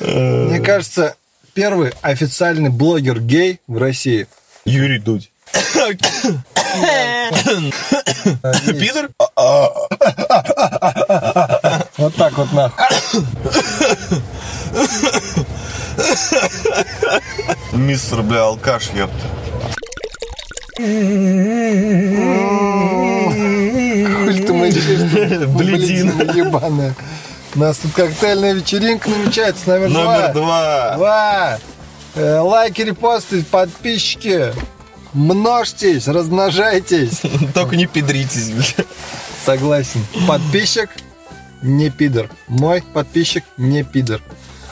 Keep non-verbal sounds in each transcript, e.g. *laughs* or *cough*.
Мне кажется, первый официальный блогер гей в России. Юрий Дудь. Пидор? Вот так вот нахуй. Мистер, бля, алкаш, ёпта. *laughs* Мочишь, *laughs* Блядина. ебаная. У нас тут коктейльная вечеринка намечается, номер, Номер два. два. Два. Э, Лайки, репосты, подписчики. Множьтесь, размножайтесь. *laughs* Только не педритесь, бля. Согласен. Подписчик не пидор. Мой подписчик не пидор.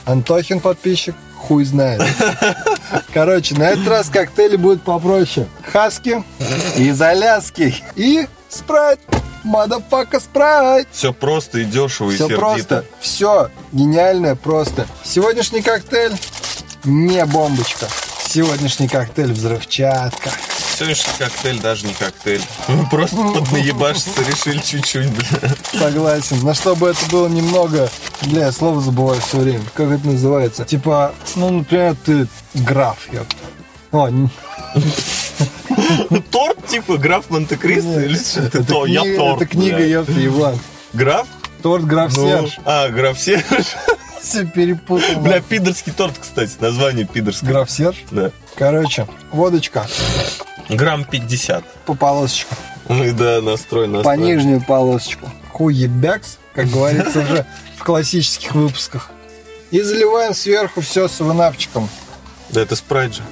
Антохин подписчик хуй знает. *laughs* Короче, на этот раз коктейли будут попроще. Хаски из Аляски и спрайт. Мадафака спрайт. Все просто и дешево, и Все сердито. просто. Все гениальное просто. Сегодняшний коктейль не бомбочка. Сегодняшний коктейль взрывчатка. Сегодняшний коктейль даже не коктейль. Мы просто *laughs* поднаебашиться решили чуть-чуть, бля. Согласен. На чтобы это было немного... Бля, я слово забываю все время. Как это называется? Типа, ну, например, ты граф, ёпта. О, *laughs* Торт, типа, граф Монте-Кристо или что? это, То, я торт, это книга, ёпта, Иван. Граф? Торт граф Ну, Серж. А, граф Серж. *laughs* Все перепутал. Бля, пидорский торт, кстати, название пидорское. Граф Серж. Да. Короче, водочка Грамм 50. по полосочку. Ну да, настрой, настрой. По нижнюю полосочку. Хуебякс, как говорится уже *laughs* в классических выпусках. И заливаем сверху все саванапчиком. Да это спрайт же.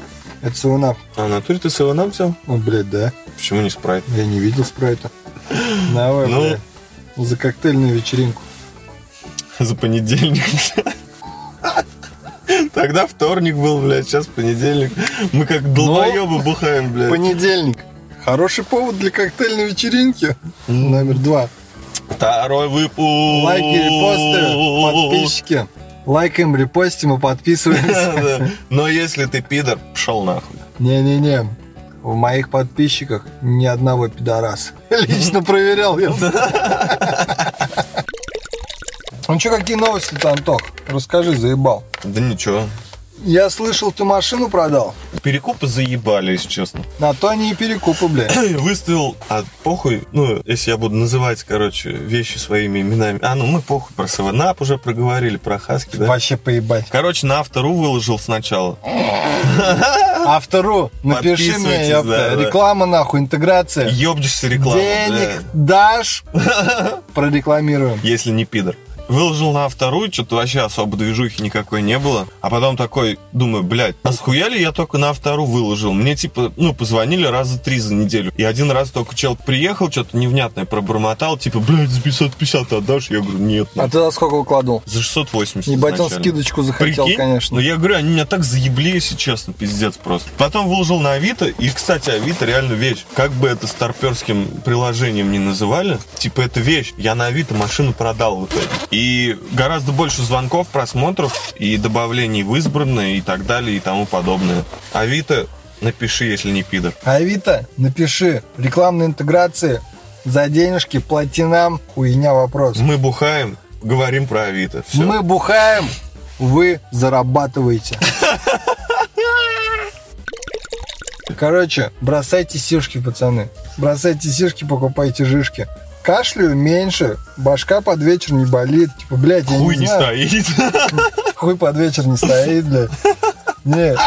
Это саванап. А в натуре ты саванап взял? О, блядь, да. Почему не спрайт? Я не видел спрайта. Давай, Ну. блядь. За коктейльную вечеринку. За понедельник. Тогда вторник был, блядь, сейчас понедельник. Мы как долбоебы бухаем, блядь. Понедельник. Хороший повод для коктейльной вечеринки. Номер два. Второй выпуск. Лайки, репосты, подписчики. Лайкаем, репостим и подписываемся. *laughs* Но если ты пидор, пошел нахуй. Не-не-не. В моих подписчиках ни одного пидораса. *laughs* Лично проверял я. Ну что, какие новости-то, Антох? Расскажи, заебал. Да ничего. Я слышал, ты машину продал. Перекупы заебали, если честно. На то они и перекупы, блядь. *clears throat* Выставил, а похуй, ну, если я буду называть, короче, вещи своими именами. А, ну мы похуй про Саванап уже проговорили, про Хаски, да? Вообще поебать. Короче, на автору выложил сначала. *laughs* Автору, напиши мне, ёпта. да, да. Реклама нахуй, интеграция. Ёбнешься рекламу, Денег да. дашь, *laughs* прорекламируем. Если не пидор. Выложил на вторую, что-то вообще особо движухи никакой не было. А потом такой, думаю, блядь, а схуяли я только на вторую выложил? Мне, типа, ну, позвонили раза три за неделю. И один раз только чел приехал, что-то невнятное пробормотал, типа, блядь, за 550 отдашь? Я говорю, нет. А ты за сколько укладывал? За 680 Ебать, он скидочку захотел, Прикинь? конечно. Ну, я говорю, они меня так заебли, если честно, пиздец просто. Потом выложил на Авито, и, кстати, Авито реально вещь. Как бы это старперским приложением не называли, типа, это вещь. Я на Авито машину продал в итоге. И гораздо больше звонков, просмотров, и добавлений в избранное, и так далее, и тому подобное. Авито, напиши, если не пидор. Авито, напиши. Рекламные интеграции за денежки, плати нам. Хуйня вопрос. Мы бухаем, говорим про Авито. Все. Мы бухаем, вы зарабатываете. Короче, бросайте сишки, пацаны. Бросайте сишки, покупайте жишки. Кашляю меньше, башка под вечер не болит. Типа, блядь, я Хуй не, не знаю. стоит. *laughs* Хуй под вечер не стоит, блядь. Нет,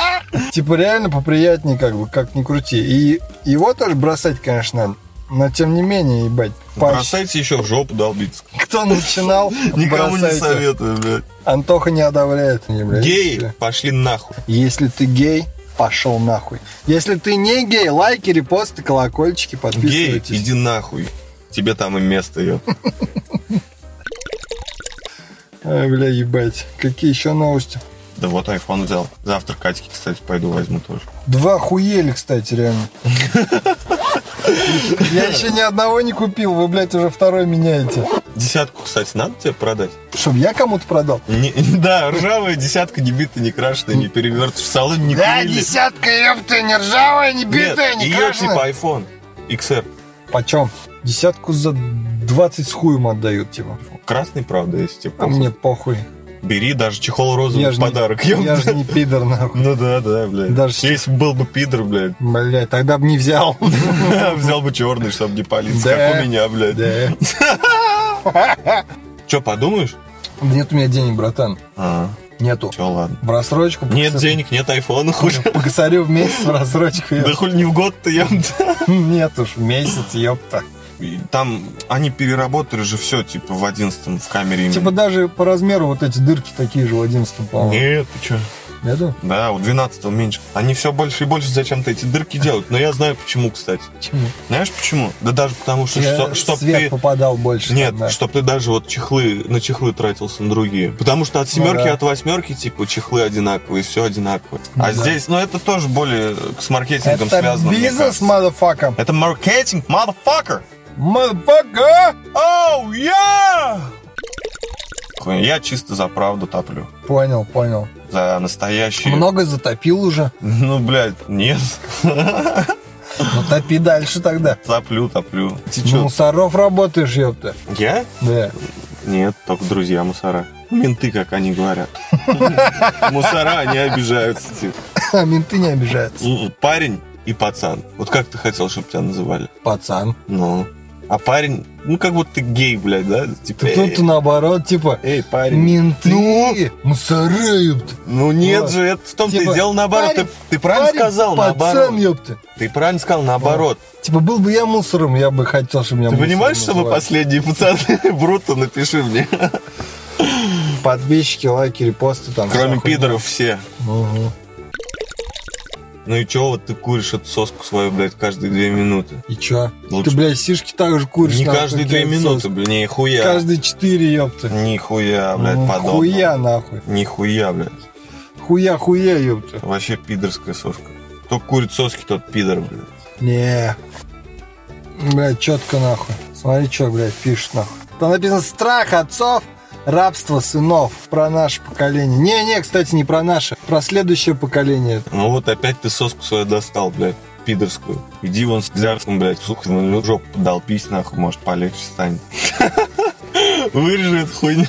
типа реально поприятнее, как бы, как ни крути. И его тоже бросать, конечно, надо. Но тем не менее, ебать, Бросайте еще в жопу долбиться. кто начинал, *laughs* Никому не советую, блядь. Антоха не одобряет. Не, блядь. Геи, пошли нахуй. Если ты гей, пошел нахуй. Если ты не гей, лайки, репосты, колокольчики, Гей, подписывайтесь. иди нахуй. Тебе там и место, ё. Ай, бля, ебать. Какие еще новости? Да вот iPhone взял. Завтра Катьке, кстати, пойду возьму тоже. Два хуели, кстати, реально. *laughs* Я еще ни одного не купил, вы, блядь, уже второй меняете. Десятку, кстати, надо тебе продать? Чтоб я кому-то продал? Не- *laughs* да, ржавая десятка, не битая, не крашеная, не перевертыш. В салоне не Да, курили. десятка, ёпта, не ржавая, не Нет, битая, не ее крашеная. типа iPhone XR. Почем? Десятку за 20 с хуем отдают, типа. Красный, правда, если тебе А мне похуй. Бери даже чехол розовый Я в ж не- подарок. Я же не пидор, нахуй. Ну да, да, блядь. Даже Если бы был бы пидор, блядь, Блядь, тогда бы не взял. *laughs* взял бы черный, чтобы не палиться, как у меня, блядь. Да. *laughs* Че, подумаешь? Нет у меня денег, братан. А, Нету. все, ладно. В рассрочку. Нет косарю- денег, нет айфона, хуй. *laughs* По косарю в месяц в рассрочку. Да хуй не в год-то, ёпта. Нет уж, в месяц, ёпта. Там они переработали же все, типа, в одиннадцатом в камере. именно. Типа даже по размеру вот эти дырки такие же в 11 по-моему. Нет, ты че? Нету? Да, у 12 меньше. Они все больше и больше зачем-то эти дырки делают. Но я знаю почему, кстати. Почему? Знаешь почему? Да даже потому, что, Тебе что чтоб свет ты... попадал больше. Нет, там, да. чтоб ты даже вот чехлы, на чехлы тратился на другие. Потому что от семерки, Ну да. от восьмерки, типа, чехлы одинаковые, все одинаковое. Ну а да. здесь, ну, это тоже более с маркетингом Это связано, мне бизнес, motherfucker. Это маркетинг, motherfucker! Motherfucker! Оу, я! Я чисто за правду топлю. Понял, понял. За настоящие... Много затопил уже. Ну, блядь, нет. Ну топи дальше тогда. Топлю, топлю. Ты Ну, мусоров работаешь, ёпта. Я? Да. Нет, только друзья мусора. Менты, как они говорят. Мусора, они обижаются. типа. *laughs* А менты не обижаются. Парень и пацан. Вот как ты хотел, чтобы тебя называли? Пацан. Ну. А парень, ну как будто ты гей, блядь, да? Типа, Тут наоборот, типа, эй, парень. менты, мусора, ёпта. Ну нет Вот. же, это в том-то Типа, и дело наоборот. парень- ты, ты правильно Парень, сказал, пацан, наоборот. ёпта. Ты правильно сказал, наоборот. Типа, был бы я мусором, я бы хотел, чтобы меня Ты понимаешь, что мы называли. последние пацаны? *laughs* Бруто, напиши мне. Подписчики, лайки, репосты там. Кроме пидоров все. Мгм. Ну и чё вот ты куришь эту соску свою, блядь, каждые две минуты? И чё? Лучше- Ты, блядь, сишки так же куришь. Не нахуй, каждые две минуты, блядь, нихуя. Каждые четыре, ёпта. Нихуя, блядь, Ну, подобного. Хуя, нахуй. Нихуя, блядь. Хуя, хуя, ёпта. Вообще пидорская соска. Кто курит соски, тот пидор, блядь. Не. Блядь, четко нахуй. Смотри, что, блядь, пишет нахуй. Там написано страх отцов, рабство сынов. Про наше поколение. Не-не, кстати, не про наше. Про следующее поколение. Ну вот опять ты соску свою достал, блядь, пидорскую. Иди вон с глярском, блядь, сука, на жопу подолпись, нахуй, может, полегче станет. *laughs* Вырежи эту хуйню.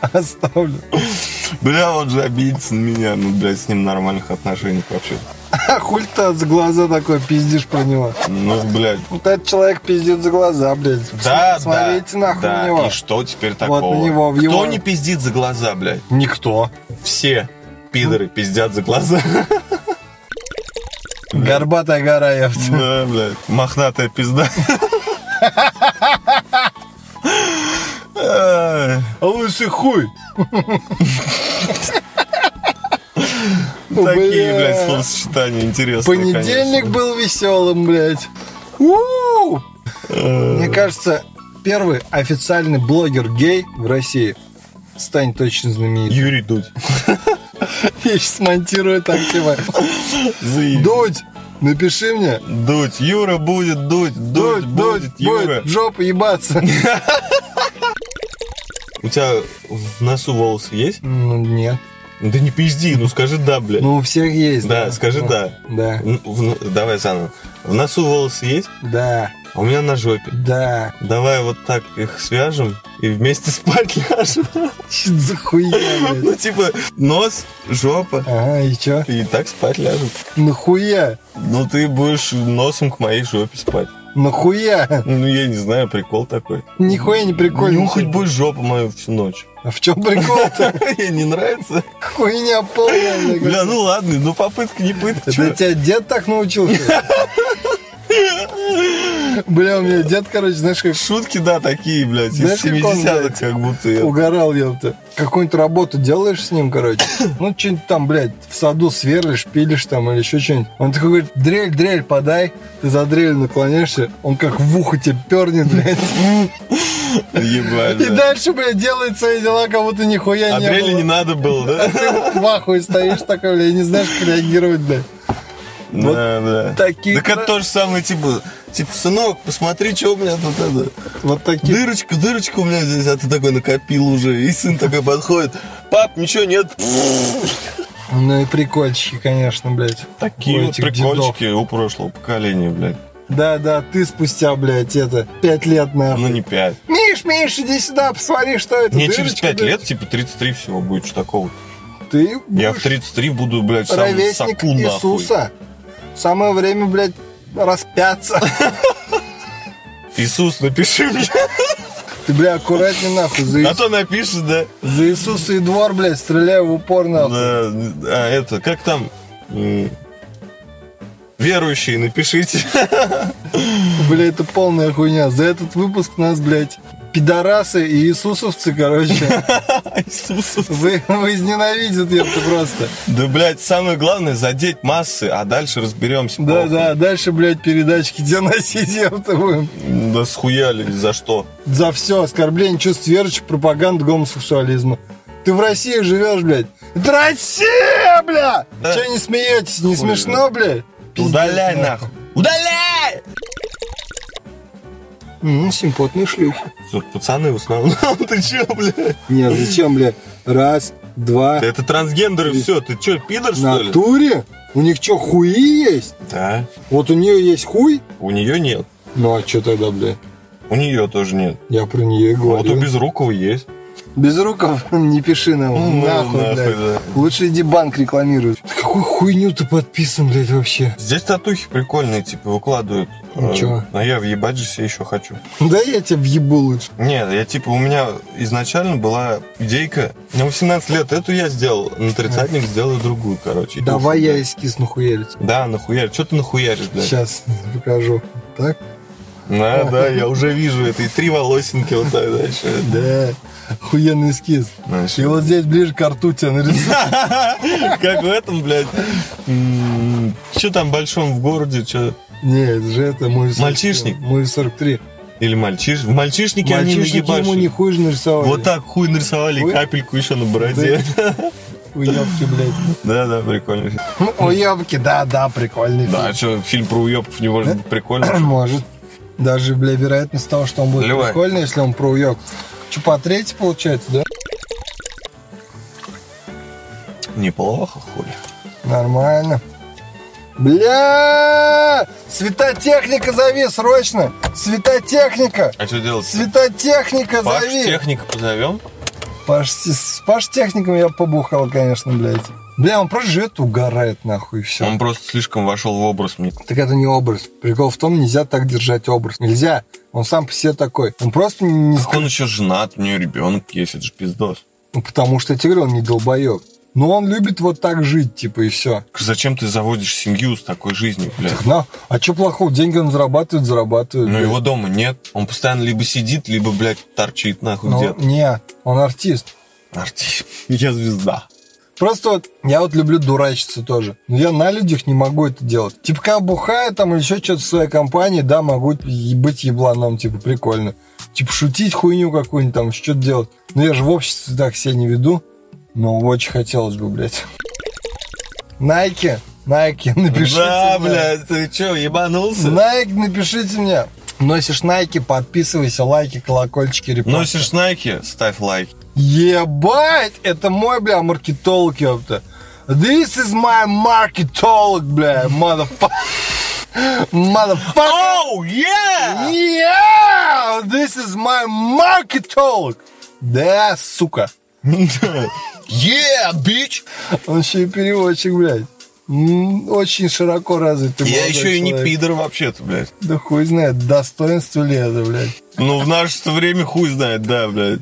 Оставлю. Бля, он же обидится на меня. Ну, блядь, с ним нормальных отношений вообще. А хуль ты за глаза такой пиздишь про него? Ну, блядь. Вот этот человек пиздит за глаза, блядь. Да, Смотрите да, нахуй да. на него. И что теперь такого? на него, в Кто его- не пиздит за глаза, блядь? Никто. Все пидоры пиздят за глаза. *laughs* Горбатая гора, я в Да, блядь. Мохнатая пизда. *laughs* Лысый хуй. *laughs* Такие, Бля. блядь, словосочетания интересные, Понедельник был веселым, блядь. У! Мне кажется, первый официальный блогер гей в России станет очень знаменитым. Юрий Дудь. *laughs* Я сейчас монтирую так, типа. Дудь, напиши мне. Дудь. Юра будет дуть. Дудь будет Юра. будет в жопу ебаться. *laughs* У тебя в носу волосы есть? Ну, нет. Да не пизди, ну скажи да, блядь. Ну, у всех есть. Да, скажи Ну, да. Да, Ну, в- Давай заново. В носу волосы есть, да, а у меня на жопе. да. Давай вот так их свяжем и вместе *laughs* спать ляжем. Что за хуйня, Ну, типа, нос, жопа. Ага, и чё? И так спать ляжем. Нахуя? Ну, ты будешь носом к моей жопе спать. Нахуя? Ну, я не знаю, прикол такой. Нихуя не прикольно. Нюхать будешь жопу мою всю ночь. А в чем прикол-то? *laughs* Ей не нравится? Хуйня полная. бля. Ну ладно, ну попытка не пытка. Это тебя дед так научился? *laughs* Бля, у меня дед, короче, знаешь, как Шутки, да, такие, блядь, из Знаешь, как он, 70-х, блядь, как будто я. угорал, ёпта. Какую-нибудь работу делаешь с ним, короче. Ну, что-нибудь там, блядь, в саду сверлишь, пилишь там или еще что-нибудь. Он такой говорит, дрель, дрель, подай. Ты за дрель наклоняешься, он как в ухо тебе пернет, блядь. *laughs* Ебать, И да. дальше, блядь, делает свои дела, как будто нихуя А не было. не надо было, да? Ты в ахуе стоишь такой, блядь, и не знаешь, как реагировать, блядь. Вот Да, да. такие Так это кра- то же самое, типа, типа, сынок, посмотри, что у меня тут это. Вот такие Дырочка, дырочка у меня здесь, а ты такой накопил уже. И сын такой подходит. Пап, ничего нет. Ну и прикольчики, конечно, блядь. Такие вот прикольчики у прошлого поколения, блядь. Да, да, ты спустя, блядь, это, пять лет на. Ну, не 5. Миш, Миш, иди сюда, посмотри, что это. Мне через дырочка, 5 блядь. лет, типа 33 всего будет, что такого. Ты Я в будешь 33 буду, блядь, сам ровесник нахуй. Иисуса. Самое время, блядь, распяться. Иисус, напиши мне. Ты, бля, аккуратней нахуй. За, А то напишешь, да. за Иисуса и двор, блядь, стреляю в упор нахуй. Да, а это, как там? М, Верующие, напишите. Бля, это полная хуйня. За этот выпуск нас, блядь, пидорасы и иисусовцы, короче, *laughs* Иисусов. вы, возненавидят, ёпта, просто. Да, блядь, самое главное задеть массы, а дальше разберемся. Да, да, дальше, блядь, передачки тебе носить, будем. Да схуяли, за что? За все оскорбление чувств верующих, пропаганда гомосексуализма. Ты в России живешь, блядь. Это Россия, бля! Да. Че не смеетесь? Не Хуй смешно, блядь? Пиздец, Удаляй нахуй. Удаляй! М, симпотные шлюхи. Пацаны в основном. *laughs* Ты чё, блядь? Не, зачем, блядь? Раз, два. Да Это трансгендеры, все. Ты чё, пидор, что ли? натуре? У них что, хуи есть? Да. Вот у нее есть хуй? У нее нет. Ну а что тогда, блядь? У нее тоже нет. Я про нее и Вот у говорю. Безрукова есть. Без руков *laughs* не пиши нам. Ну, нахуй, нахуй, блядь. да. Лучше иди банк рекламируй. Какую хуйню ты подписан, блядь, вообще? Здесь татухи прикольные, типа, выкладывают. Ничего. А я въебать же себе еще хочу. Да я тебя въебу лучше. Нет, я типа, у меня изначально была идейка. На 18 лет эту я сделал, на тридцатник сделаю другую, короче. Давай я эскиз нахуярить. Да, нахуярь. Что ты нахуяришь, блядь? Сейчас покажу. Так? Да, да, я уже вижу это. И три волосинки вот так дальше. Да. Охуенный эскиз. Знаешь, И вот здесь ближе к рту тебя нарисую. *laughs* Как в этом, блядь. Что там большом в городе? Не, это же это мой 43. Мальчишник? Мой 43. Или мальчиш? В мальчишнике они Мальчишники ему наебашили. не хуй нарисовали. Вот так хуй нарисовали, Хуй? капельку еще на бороде. *laughs* Уебки, блядь. Да, да, прикольно. Уебки, да, да, прикольный Да, что, фильм про уебков не может быть прикольным? Может. Даже, бля, вероятность того, что он будет Любая. прикольный, если он про уеб. Че, по третий получается, да? Неплохо, хуй. Нормально. Бля! Светотехника зови срочно! Светотехника! А что делать? Светотехника Паш зови! техника позовем? Паш, с Паш техником я побухал, конечно, блядь. Бля, он просто живет, угорает нахуй, и все. Он просто слишком вошел в образ мне. Так это не образ. Прикол в том, нельзя так держать образ. Нельзя. Он сам по себе такой. Он просто не... Так он еще женат, у него ребенок есть, это же пиздос. Ну, потому что я тебе говорю, он не долбоеб. Но он любит вот так жить, типа, и все. Зачем ты заводишь семью с такой жизнью, блядь? На, а что плохого? Деньги он зарабатывает, зарабатывает. Но блядь. его дома нет. Он постоянно либо сидит, либо, блядь, торчит нахуй Ну, где-то. не, он артист. Артист. *laughs* Я звезда. Просто вот я вот люблю дурачиться тоже. Но я на людях не могу это делать. Типа, когда бухаю там или еще что-то в своей компании, да, могу быть ебланом, типа, прикольно. Типа, шутить хуйню какую-нибудь там, что-то делать. Но я же в обществе так себя не веду. Но очень хотелось бы, блядь. Найки, Найки, *laughs* напишите да, мне. блядь, ты что, ебанулся? Найк, напишите мне. Носишь Найки, подписывайся, лайки, колокольчики, репосты. Носишь Найки, ставь лайк. Ебать, это мой, бля, маркетолог, ёпта. This is my маркетолог, бля, motherfucker. Motherfucker. Оу, yeah! Yeah, this is my маркетолог. Да, сука. *laughs* Yeah, bitch! Он еще и переводчик, блядь. Очень широко развитый Я еще и не пидор вообще-то, блядь. Да хуй знает, достоинство ли это, блядь. Ну, в наше время хуй знает, да, блядь.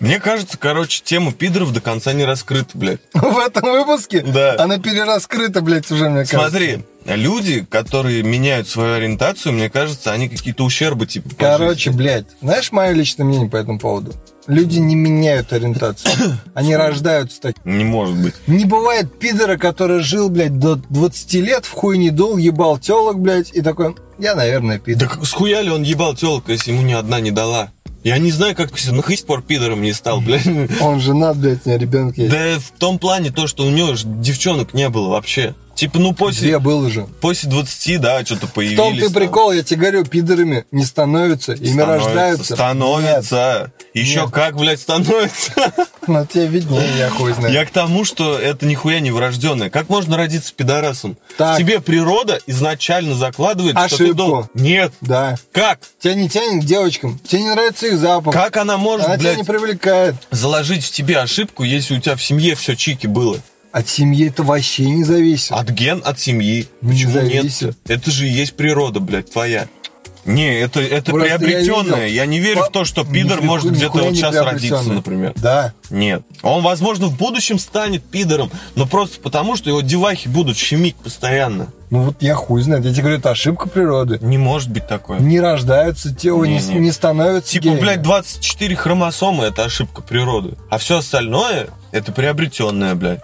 Мне кажется, короче, тема пидоров до конца не раскрыта, блядь. *laughs* В этом выпуске Да. она перераскрыта, блядь, уже, мне кажется. Смотри, люди, которые меняют свою ориентацию, мне кажется, они какие-то ущербы, типа, Короче, блядь, знаешь мое личное мнение по этому поводу? Люди не меняют ориентацию. *coughs* Они рождаются так. Не может быть. Не бывает пидора, который жил, блядь, до 20 лет, в хуй не дул, ебал телок, блядь, и такой, я, наверное, пидор. как- схуяли он ебал телок, если ему ни одна не дала? Я не знаю, как он до сих пор пидором не стал, блядь. Он женат, блядь, у него ребенок есть. Да в том плане то, что у него же девчонок не было вообще. Типа, ну, после, Две было же. после 20, да, что-то В появились. том ты там. прикол, я тебе говорю, пидорами не становятся, ими Становится, рождаются. Становится. Еще Нет. как, блядь, становится. Нет. *laughs* Ну, тебе виднее, я хуй знаю. Я к тому, что это нихуя не врожденное. Как можно родиться пидорасом? Так. Тебе природа изначально закладывает, что ты Ошибку. должен... Нет. Да. Как? Тебя не тянет к девочкам. Тебе не нравится их запах. Как она может, Она тебя блядь, не привлекает. заложить в тебе ошибку, если у тебя в семье все чики было? От семьи это вообще не зависит. От ген, от семьи. Не Почему зависит. нет? Это же и есть природа, блядь, твоя. Не, это, это Просто я приобретенное. видел. Я, не верю в то, что пидор может где-то вот не сейчас родиться, например. Да. Нет. Он, возможно, в будущем станет пидором, но просто потому, что его девахи будут щемить постоянно. Ну вот я хуй знает. Я тебе говорю, это ошибка природы. Не может быть такое. Не рождаются те, ой, не, Не-не. не становятся Типа, геями. блядь, 24 хромосомы это ошибка природы. А все остальное это приобретенное, блядь.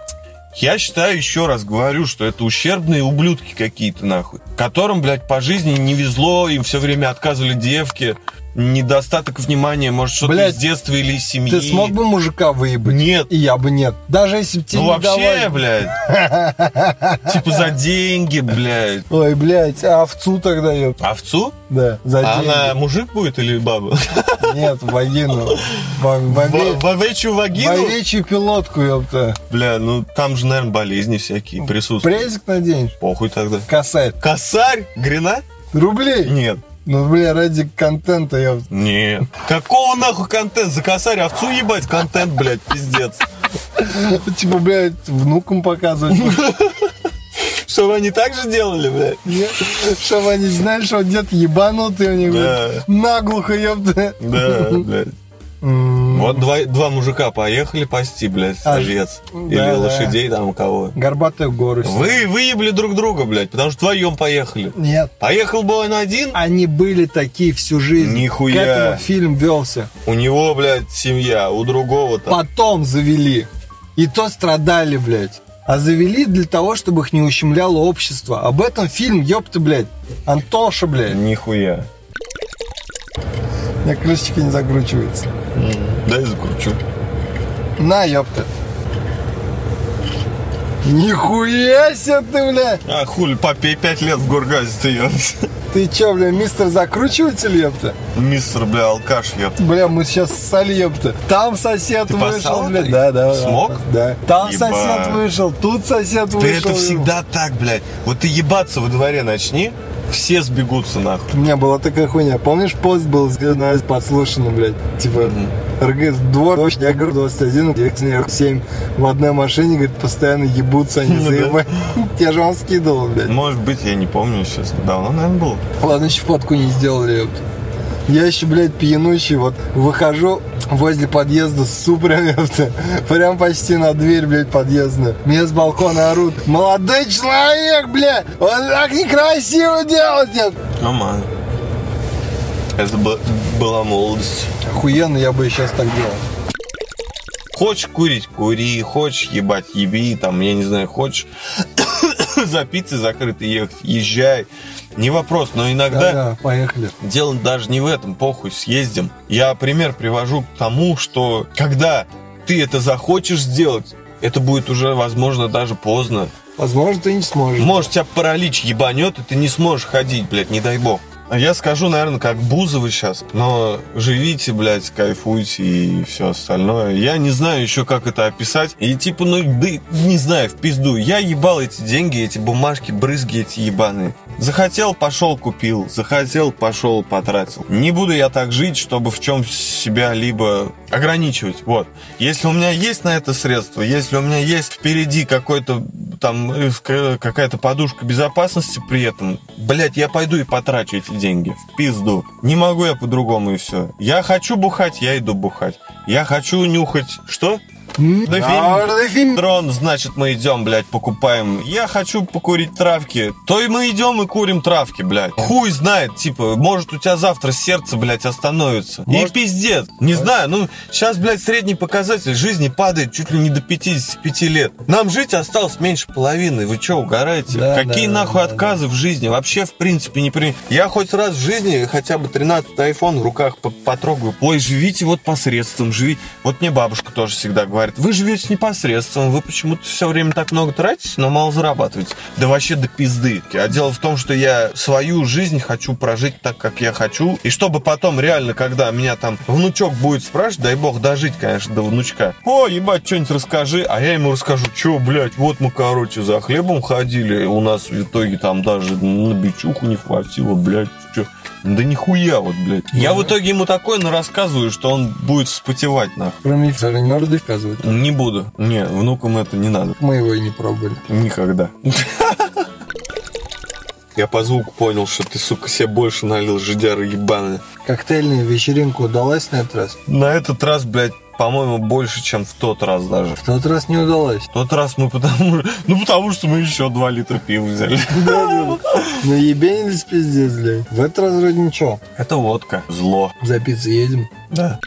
Я считаю, еще раз говорю, что это ущербные ублюдки какие-то, нахуй. Которым, блядь, по жизни не везло, им все время отказывали девки. Недостаток внимания, может, что-то из детства или из семьи. Ты смог бы мужика выебать? Нет. И я бы нет. Даже если бы тебе Ну не вообще, давали. блядь. *laughs* Типа за деньги, блядь. Ой, блядь, а овцу тогда ёп. Овцу? Да, за А деньги. она мужик будет или баба? *laughs* Нет, вагину. В, в, ове- В овечью вагину? овечью пилотку, ёпта. Бля, ну там же, наверное, болезни всякие присутствуют. Презик надень. Похуй тогда. Косарь. Косарь? Грина? Рублей? Нет. Ну, бля, ради контента, ёпта. Нет. Какого нахуй контент? За косарь овцу ебать контент, блядь, пиздец. Типа, блядь, внукам показывать. Чтобы они так же делали, блядь? Нет, Чтобы они знали, что дед ебанутый у них. Да. блядь. Наглухо, ёпта. Да, блядь. Вот два, два мужика поехали пасти, блядь, А, овец. Или да, да. лошадей там у кого. Горбатые горы. Вы выебли друг друга, блядь, потому что вдвоем поехали. Нет. Поехал бы он один, Они были такие всю жизнь. Нихуя. К этому фильм велся. у него, блядь, семья, у другого там. Потом завели. И то страдали, блядь. А завели для того, чтобы их не ущемляло общество. Об этом фильм, ёпта, блядь. Антоша, блядь. Нихуя. У меня крышечка не закручивается. Дай закручу. На, ёпта. Нихуя себе ты, бля! А хули, папе пять лет в Гургазе ты. Ты чё, бля, мистер закручиватель, ёпта? Мистер, бля, алкаш, ёпт. Бля, мы сейчас ссали, ёпта. Там сосед Ты вышел, бля. Да, да. да. Смог? Да. Там Ебать. сосед вышел, тут сосед Да вышел. это всегда так, блядь. Вот ты ебаться во дворе начни, все сбегутся нахуй. У меня была такая хуйня. Помнишь, пост был на подслушанном, блядь? Типа, РГС, двор, дождь, я говорю, 21, 7 в одной машине, говорит, постоянно ебутся они *laughs* Ну да. заебали. Я же вам скидывал, блядь. Может быть, я не помню сейчас. Давно, наверное, было. Ладно, еще фотку не сделали. Я еще, блядь, пьянущий, вот выхожу возле подъезда с супрем, ёпта, прям почти на дверь, блядь, подъездную. Мне с балкона орут, молодой человек, блядь, он так некрасиво делает, ёпта. Нормально. Это бы- была молодость. Охуенно, я бы и сейчас так делал. Хочешь курить, кури. Хочешь ебать, еби. Там, я не знаю, хочешь *laughs* за пиццей закрыто ехать, езжай. Не вопрос, но иногда... Да-да, поехали. Дело даже не в этом, похуй, съездим. Я пример привожу к тому, что когда ты это захочешь сделать, это будет уже, возможно, даже поздно. Возможно, ты не сможешь. Может, тебя паралич ебанет, и ты не сможешь ходить, блядь, не дай бог. А Я скажу, наверное, как Бузовы сейчас, но живите, блядь, кайфуйте и все остальное. Я не знаю еще, как это описать. И типа, ну, да, не знаю, в пизду. Я ебал эти деньги, эти бумажки, брызги эти ебаные. Захотел, пошел, купил. Захотел, пошел, потратил. Не буду я так жить, чтобы в чем себя либо ограничивать. Вот. Если у меня есть на это средства, если у меня есть впереди какой-то там э, какая-то подушка безопасности при этом, блядь, я пойду и потрачу эти деньги. В пизду. Не могу я по-другому и все. Я хочу бухать, я иду бухать. Я хочу нюхать. Что? М? Да А, да фильм. Дрон, значит, мы идем, блядь, покупаем. Я хочу покурить травки. То и мы идем и курим травки, блядь. Хуй знает, типа, может у тебя завтра сердце, блядь, остановится. Может. И пиздец. Не знаю, ну, сейчас, блядь, средний показатель жизни падает чуть ли не до 55 лет. Нам жить осталось меньше половины. Вы что, угораете? Да, Какие да, нахуй да, отказы в жизни? Вообще, в принципе, не при... Я хоть раз в жизни хотя бы 13 iPhone в руках по- потрогаю. Ой, живите вот посредством, живите. Вот мне бабушка тоже всегда говорит. Говорит, вы живете непосредством, вы почему-то все время так много тратите, но мало зарабатываете. Да вообще до пизды. А дело в том, что я свою жизнь хочу прожить так, как я хочу, и чтобы потом реально, когда меня там внучок будет спрашивать, дай бог дожить, конечно, до внучка. О, ебать, что-нибудь расскажи, а я ему расскажу, что, блядь, вот мы, короче, за хлебом ходили, у нас в итоге там даже на бичуху не хватило, блядь, что... Да нихуя вот, блядь. Я в итоге ему такое рассказываю, что он будет вспотевать, нахуй. Про мифтары доказывать. Не буду. Не, внукам это не надо. Мы его и не пробовали. Никогда. Я по звуку понял, что ты, сука, себе больше налил жидяра ебаная. Коктейльная вечеринка удалась на этот раз? На этот раз, блядь, по-моему, больше, чем в тот раз даже. В тот раз не удалось. В тот раз мы потому... *laughs* Ну, потому что мы еще 2 литра пива взяли. Ну, ебенились пиздец, блядь. В этот раз вроде ничего. Это водка. Зло. За пиццей едем. Да.